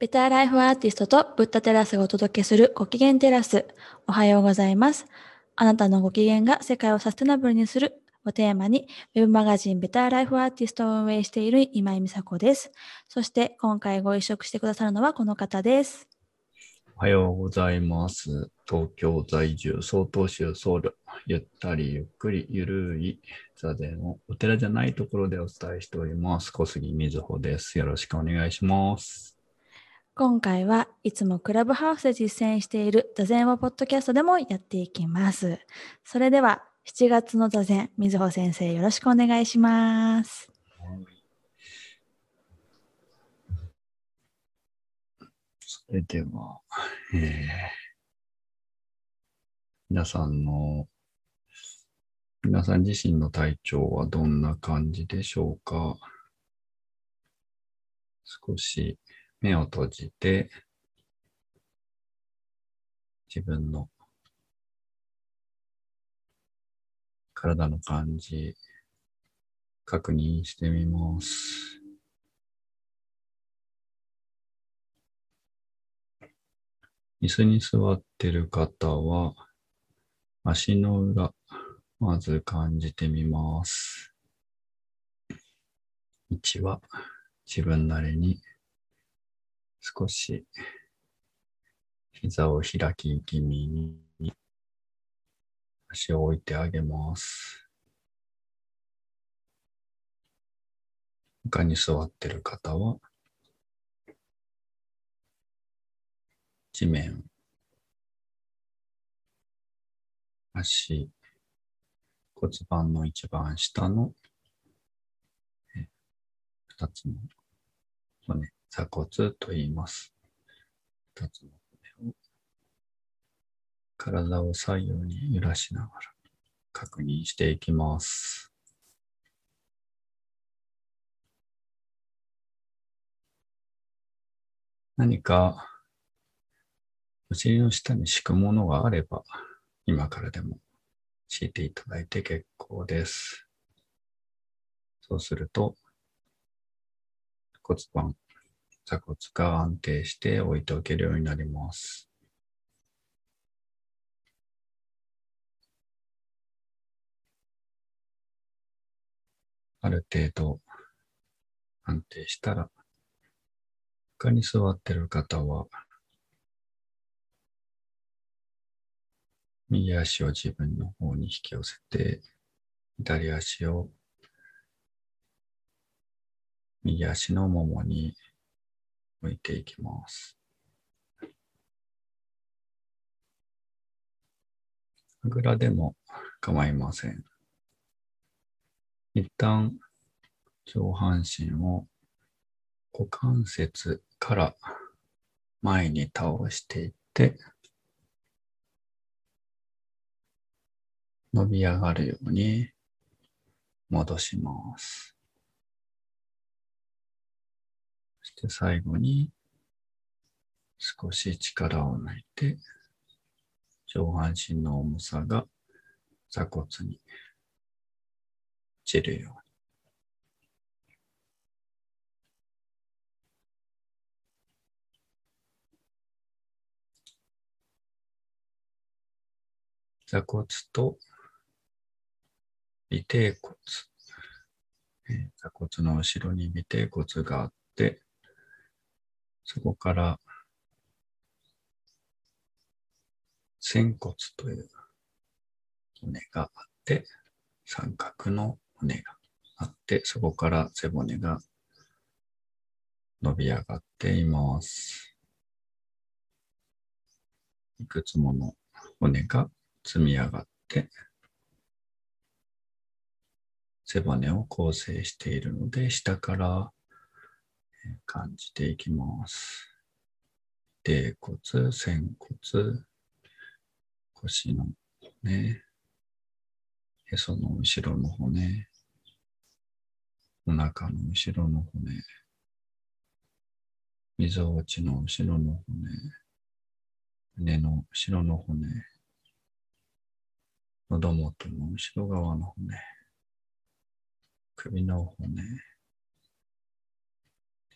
ベターライフアーティストとブッダテラスがお届けするご機嫌テラス。おはようございます。あなたのご機嫌が世界をサステナブルにするをテーマに、ウェブマガジンベターライフアーティストを運営している今井美佐子です。そして今回ご一緒してくださるのはこの方です。おはようございます。東京在住、曹洞宗ソウル。ゆったりゆっくりゆるい座禅をお寺じゃないところでお伝えしております。小杉みずほです。よろしくお願いします。今回はいつもクラブハウスで実践している座禅をポッドキャストでもやっていきます。それでは7月の座禅、みずほ先生よろしくお願いします。それでは、えー皆さんの、皆さん自身の体調はどんな感じでしょうか？少し目を閉じて、自分の体の感じ、確認してみます。椅子に座ってる方は、足の裏、まず感じてみます。位置は自分なりに少し膝を開き気味に足を置いてあげます。他に座ってる方は地面、足、骨盤の一番下の二つの骨、鎖骨と言います。二つの骨を体を左右に揺らしながら確認していきます。何かお尻の下に敷くものがあれば、今からでも敷いていただいて結構です。そうすると、骨盤、座骨が安定して置いておけるようになります。ある程度安定したら、他に座ってる方は、右足を自分の方に引き寄せて、左足を右足のももに置いていきます。あぐらでも構いません。一旦上半身を股関節から前に倒していって、伸び上がるように戻します。して最後に少し力を抜いて上半身の重さが座骨に落ちるように。座骨と尾てい骨、座骨の後ろに尾てい骨があって、そこから仙骨という骨があって、三角の骨があって、そこから背骨が伸び上がっています。いくつもの骨が積み上がって、背骨を構成しているので、下から感じていきます。低骨、仙骨、腰の骨、へその後ろの骨、お腹の後ろの骨、みぞおちの後ろの骨、胸の後ろの骨、喉元の後ろ側の骨、首の骨、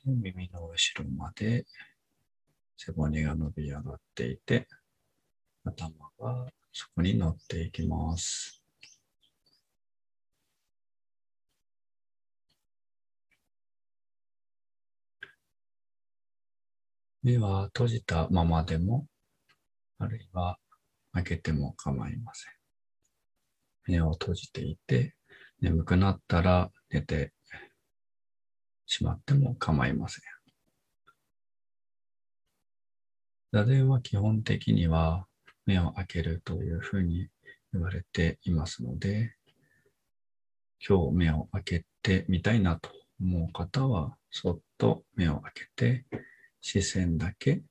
耳の後ろまで背骨が伸び上がっていて、頭がそこに乗っていきます。目は閉じたままでも、あるいは開けても構いません。目を閉じていて、眠くなったら寝てしまっても構いません。座禅は基本的には目を開けるというふうに言われていますので、今日目を開けてみたいなと思う方は、そっと目を開けて、視線だけ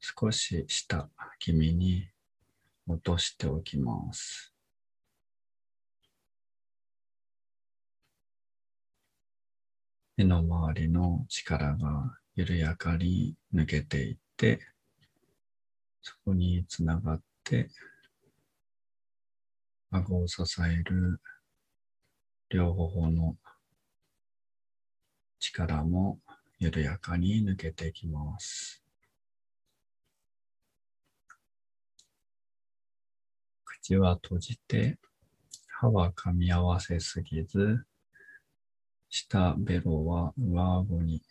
少し下気味に落としておきます。目の周りの力が緩やかに抜けていって、そこにつながって、顎を支える両頬の力も緩やかに抜けていきます。口は閉じて、歯は噛み合わせすぎず、下ベロは上顎に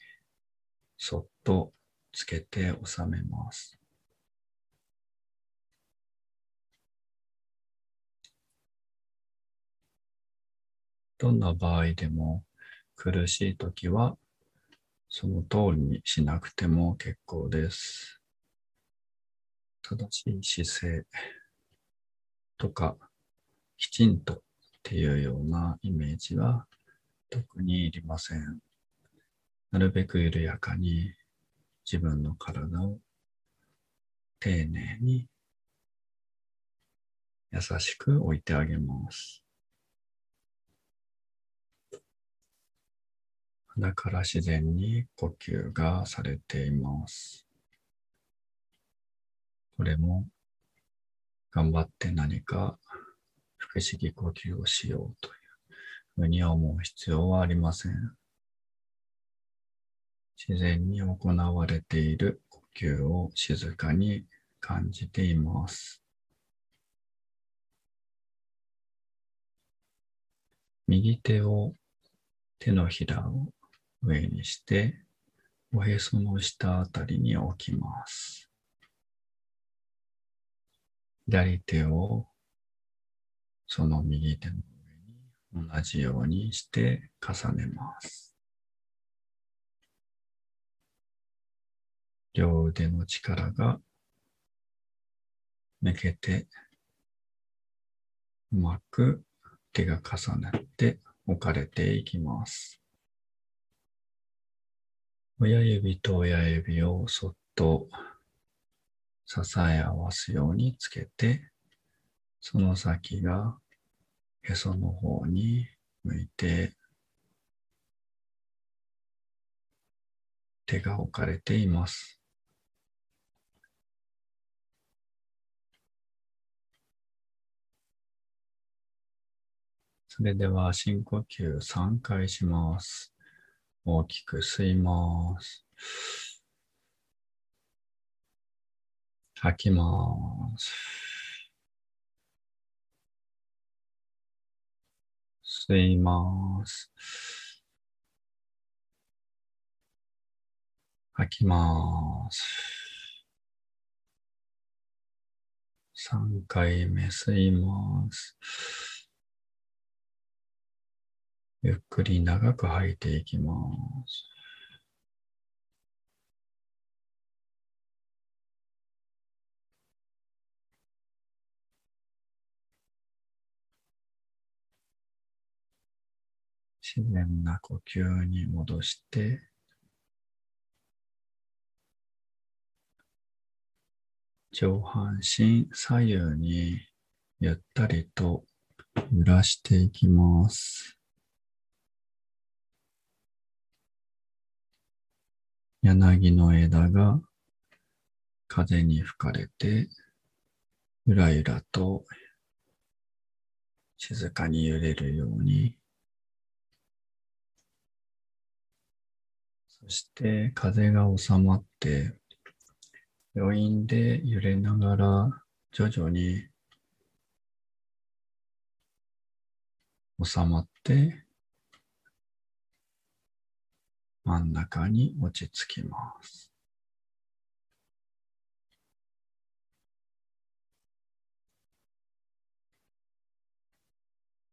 そっとつけて収めます。どんな場合でも苦しいときはその通りにしなくても結構です。正しい姿勢とかきちんとっていうようなイメージは特にいりません。なるべく緩やかに自分の体を丁寧に優しく置いてあげます。鼻から自然に呼吸がされています。これも頑張って何か不思議呼吸をしようというふうに思う必要はありません。自然に行われている呼吸を静かに感じています。右手を手のひらを上にして、おへその下あたりに置きます。左手をその右手の同じようにして重ねます。両腕の力が抜けて、うまく手が重なって置かれていきます。親指と親指をそっと支え合わすようにつけて、その先がへその方に向いて手が置かれています。それでは深呼吸3回します。大きく吸います。吐きます。吸います。吐きます。3回目吸います。ゆっくり長く吐いていきます。自然な呼吸に戻して、上半身左右にゆったりと揺らしていきます。柳の枝が風に吹かれて、ゆらゆらと静かに揺れるように、して風が収まって余韻で揺れながら徐々に収まって真ん中に落ち着きます。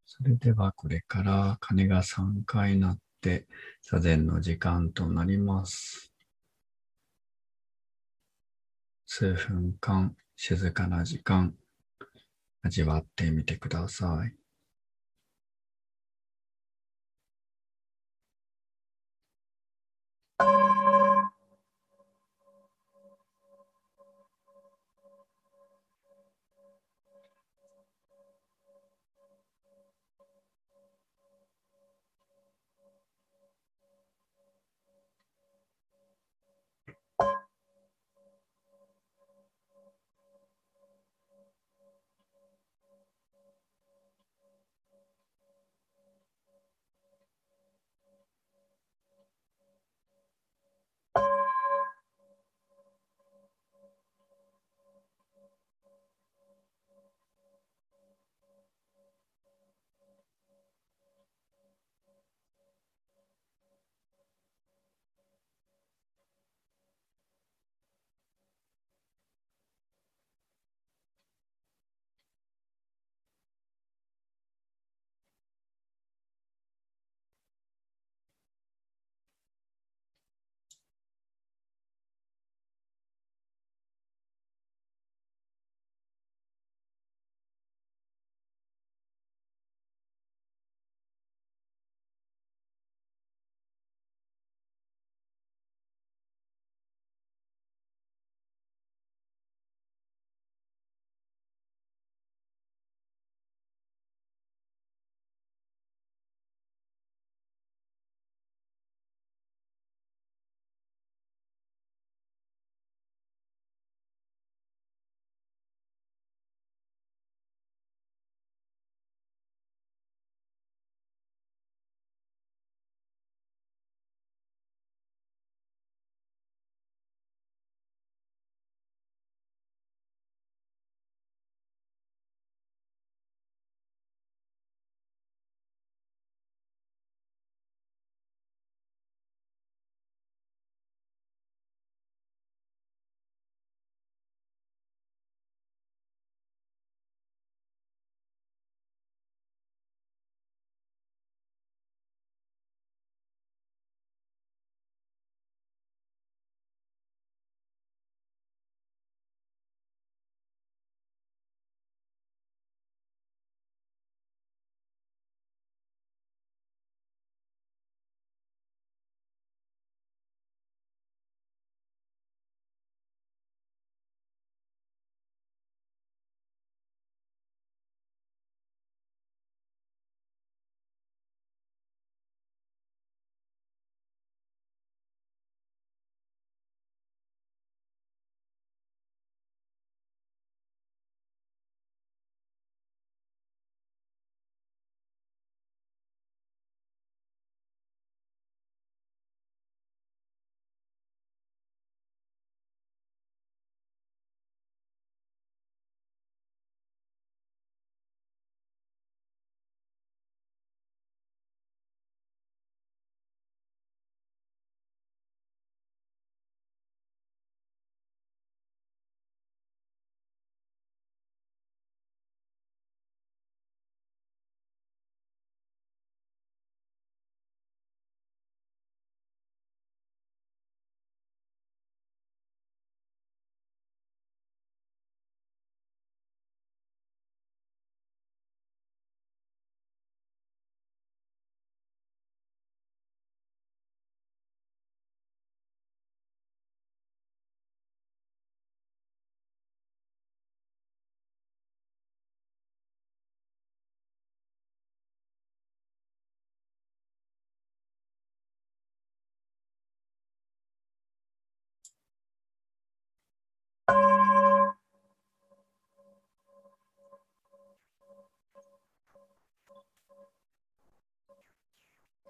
それではこれから鐘が3回鳴って座禅の時間となります。数分間静かな時間味わってみてください。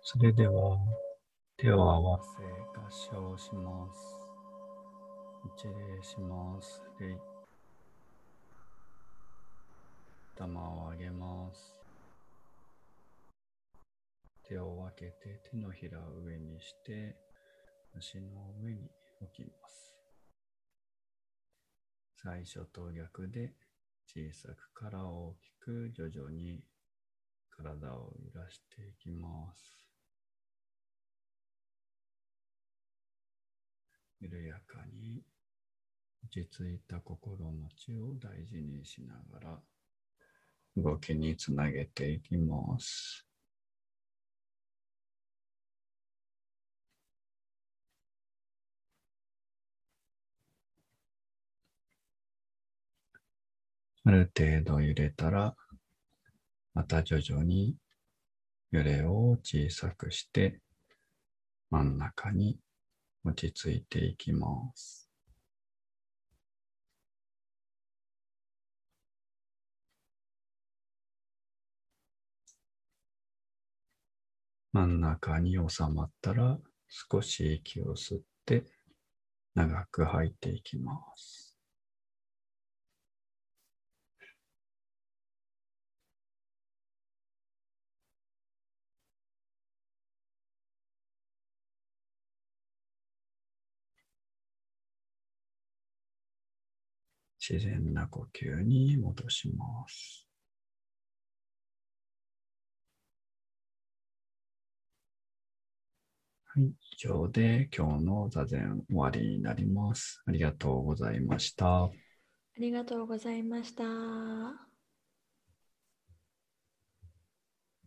それでは手を合わせ合掌します。一礼します。礼。頭を上げます。手を分けて手のひらを上にして、足の上に置きます。最初と逆で小さくから大きく徐々に体を揺らしていきます。緩やかに落ち着いた心持ちを大事にしながら動きにつなげていきます。ある程度揺れたら、また徐々に揺れを小さくして真ん中に落ち着いていきます。真ん中に収まったら少し息を吸って長く吐いていきます。自然な呼吸に戻します。はい、以上で今日の座禅終わりになります。ありがとうございました。ありがとうございました。